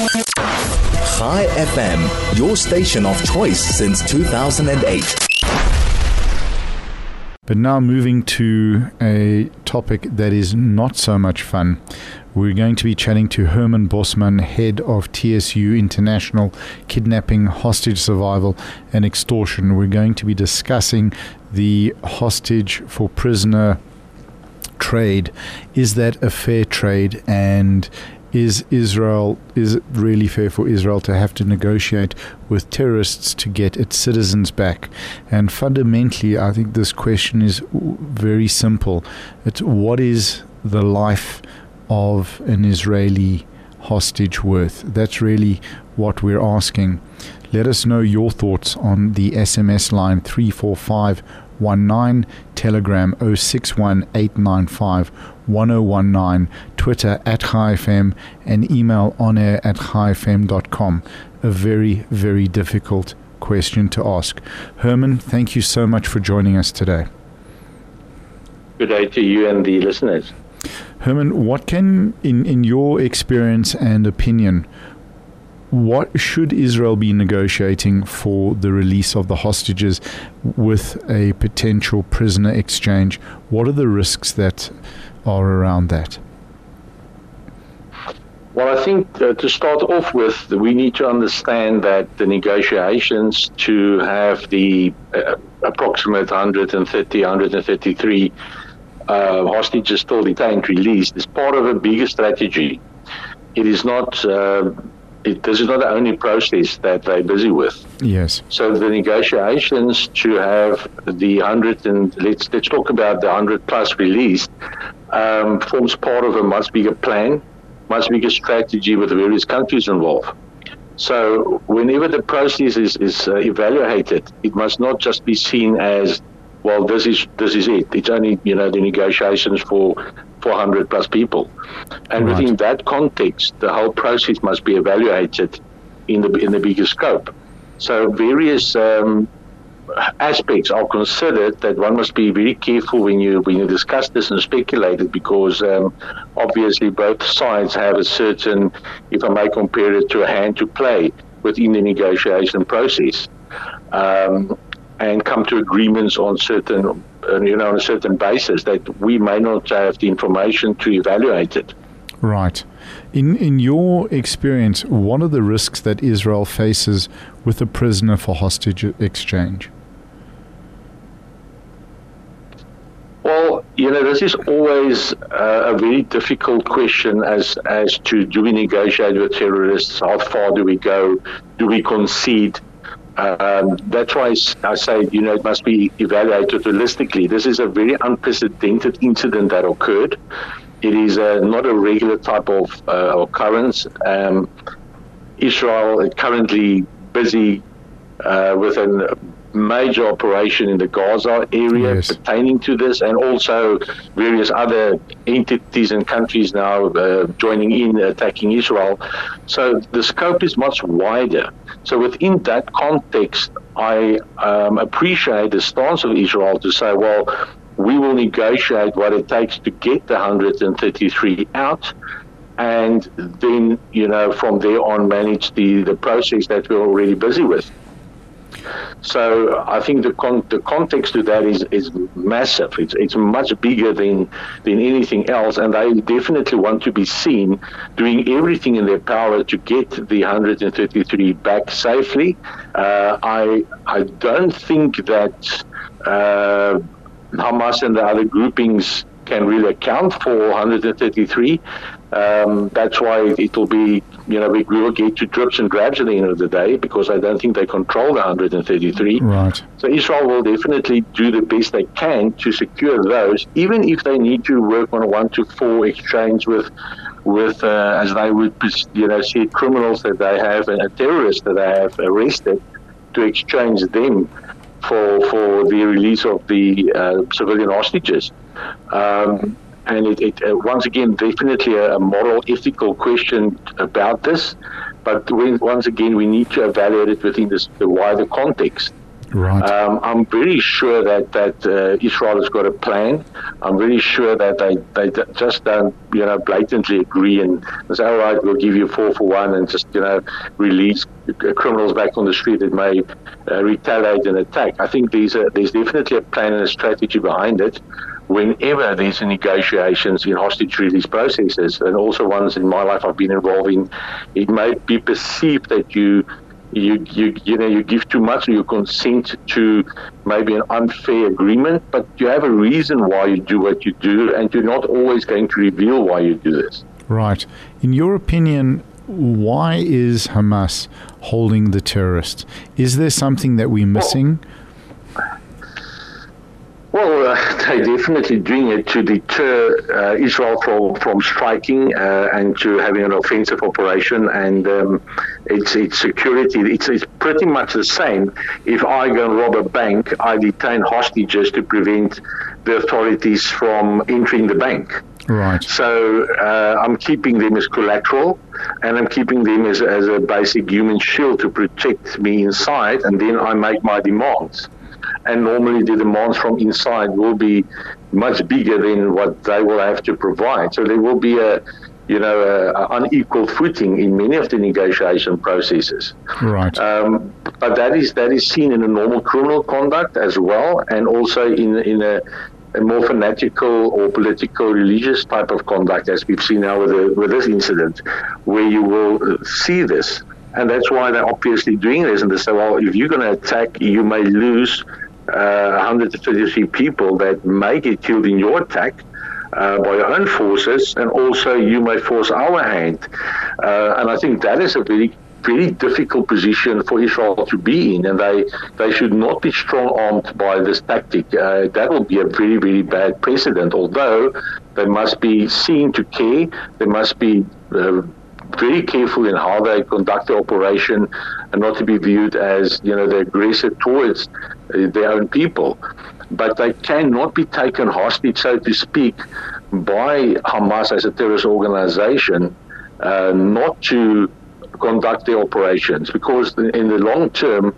Chai FM, your station of choice since 2008. But now moving to a topic that is not so much fun. We're going to be chatting to Herman Bosman, head of TSU International Kidnapping, Hostage Survival and Extortion. We're going to be discussing the hostage for prisoner trade. Is that a fair trade? And is Israel is it really fair for Israel to have to negotiate with terrorists to get its citizens back? And fundamentally, I think this question is very simple. It's what is the life of an Israeli hostage worth? That's really what we're asking. Let us know your thoughts on the SMS line 34519, Telegram 061895 1019, Twitter at ChaiFM, and email onair at chaifm.com. A very, very difficult question to ask. Herman, thank you so much for joining us today. Good day to you and the listeners. Herman, what can, in, in your experience and opinion, what should Israel be negotiating for the release of the hostages with a potential prisoner exchange? What are the risks that are around that? Well, I think uh, to start off with, we need to understand that the negotiations to have the uh, approximate 130, 133 uh, hostages still detained released is part of a bigger strategy. It is not. It, this is not the only process that they're busy with. Yes. So the negotiations to have the hundred and let's let's talk about the hundred plus released um, forms part of a much bigger plan, much bigger strategy with various countries involved. So whenever the process is, is uh, evaluated, it must not just be seen as well, this is this is it. It's only you know the negotiations for 400 plus people, and right. within that context, the whole process must be evaluated in the in the bigger scope. So various um, aspects are considered that one must be very careful when you when you discuss this and speculate it because um, obviously both sides have a certain, if I may compare it to a hand to play within the negotiation process. Um, and come to agreements on certain, uh, you know, on a certain basis that we may not have the information to evaluate it. Right. In in your experience, what are the risks that Israel faces with a prisoner for hostage exchange? Well, you know, this is always uh, a very difficult question as as to do we negotiate with terrorists? How far do we go? Do we concede? Um, that's why I say, you know, it must be evaluated holistically. This is a very unprecedented incident that occurred. It is uh, not a regular type of uh, occurrence. Um, Israel is currently busy uh, with a major operation in the Gaza area yes. pertaining to this, and also various other entities and countries now uh, joining in attacking Israel. So the scope is much wider. So within that context, I um, appreciate the stance of Israel to say, well, we will negotiate what it takes to get the 133 out and then, you know, from there on manage the, the process that we're already busy with. So I think the con- the context to that is, is massive. It's it's much bigger than than anything else, and they definitely want to be seen doing everything in their power to get the 133 back safely. Uh, I I don't think that uh, Hamas and the other groupings can really account for 133. Um, that's why it will be, you know, we, we will get to drips and drabs at the end of the day because I don't think they control the 133. Right. So Israel will definitely do the best they can to secure those, even if they need to work on a one to four exchange with, with uh, as they would, you know, see criminals that they have and terrorists that they have arrested to exchange them for for the release of the uh, civilian hostages. Um, and it, it uh, once again definitely a, moral ethical question about this but we, once again we need to evaluate it within this, the wider context Right. Um, I'm very sure that that uh, Israel has got a plan. I'm very sure that they, they just don't you know blatantly agree and say all right we'll give you four for one and just you know release criminals back on the street that may uh, retaliate and attack. I think there's a, there's definitely a plan and a strategy behind it whenever there's negotiations in hostage release processes, and also ones in my life I've been involved in, it may be perceived that you you, you you know you give too much or you consent to maybe an unfair agreement, but you have a reason why you do what you do, and you're not always going to reveal why you do this. Right. In your opinion, why is Hamas holding the terrorists? Is there something that we're missing? Well, uh, definitely doing it to deter uh, Israel from, from striking uh, and to having an offensive operation. And um, it's, it's security. It's, it's pretty much the same. If I go and rob a bank, I detain hostages to prevent the authorities from entering the bank. Right. So uh, I'm keeping them as collateral, and I'm keeping them as, as a basic human shield to protect me inside, and then I make my demands and normally the demands from inside will be much bigger than what they will have to provide. So there will be a you know, a unequal footing in many of the negotiation processes. Right. Um, but that is that is seen in a normal criminal conduct as well, and also in in a, a more fanatical or political religious type of conduct, as we've seen now with, the, with this incident, where you will see this. And that's why they're obviously doing this. And they say, well, if you're going to attack, you may lose uh, 133 people that may get killed in your attack. Uh, by your own forces, and also you may force our hand. Uh, and I think that is a very very difficult position for Israel to be in, and they they should not be strong armed by this tactic. Uh, that will be a very very bad precedent. Although they must be seen to care, they must be uh, very careful in how they conduct the operation and not to be viewed as, you know, the towards uh, their own people. But they cannot be taken hostage, so to speak, by Hamas as a terrorist organization uh, not to conduct their operations because in the long term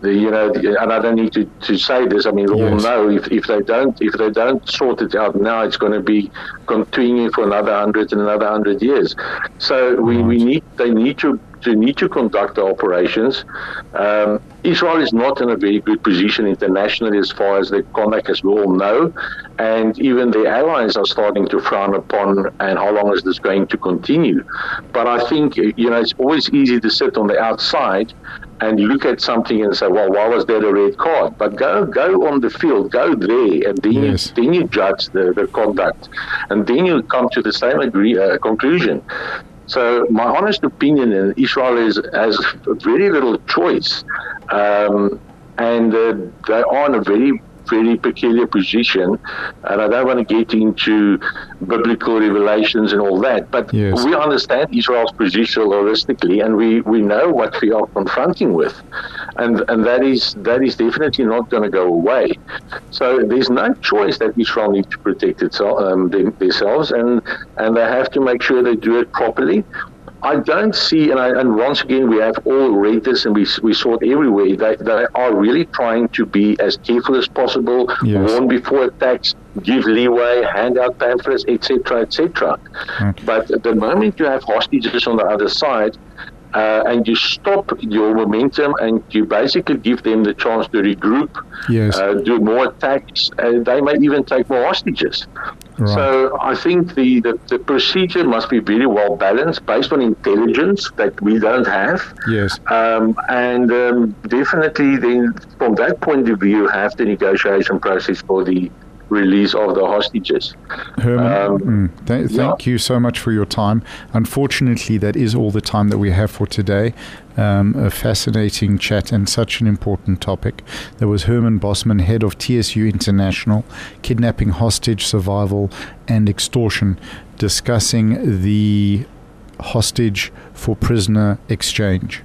the, you know, and I don't need to, to say this. I mean, we yes. all know if, if they don't if they don't sort it out now, it's going to be continuing for another hundred and another hundred years. So we, we need they need to to need to conduct the operations. Um, Israel is not in a very good position internationally as far as the conduct, as we all know, and even the allies are starting to frown upon. And how long is this going to continue? But I think you know it's always easy to sit on the outside and look at something and say, well, why was there a red card? But go go on the field, go there, and then, yes. you, then you judge the, the conduct. And then you come to the same agree, uh, conclusion. So my honest opinion is Israel is, has very little choice. Um, and uh, they are in a very very peculiar position, and I don't want to get into biblical revelations and all that, but yes. we understand Israel's position holistically, and we, we know what we are confronting with, and and that is that is definitely not going to go away. So there's no choice that Israel needs to protect itself um, themselves, and and they have to make sure they do it properly. I don't see, and, I, and once again, we have all read this and we, we saw it everywhere. They, they are really trying to be as careful as possible, yes. warn before attacks, give leeway, hand out pamphlets, etc., etc. Okay. But the moment you have hostages on the other side, uh, and you stop your momentum and you basically give them the chance to regroup, yes. uh, do more attacks, and they may even take more hostages. Right. So I think the, the, the, procedure must be very well balanced based on intelligence that we don't have. Yes. Um, and um, definitely then from that point of view have the negotiation process for the release of the hostages. Herman, um, mm, th- thank yeah. you so much for your time. Unfortunately, that is all the time that we have for today. Um, a fascinating chat and such an important topic. There was Herman Bosman, head of TSU International, kidnapping, hostage survival, and extortion, discussing the hostage for prisoner exchange.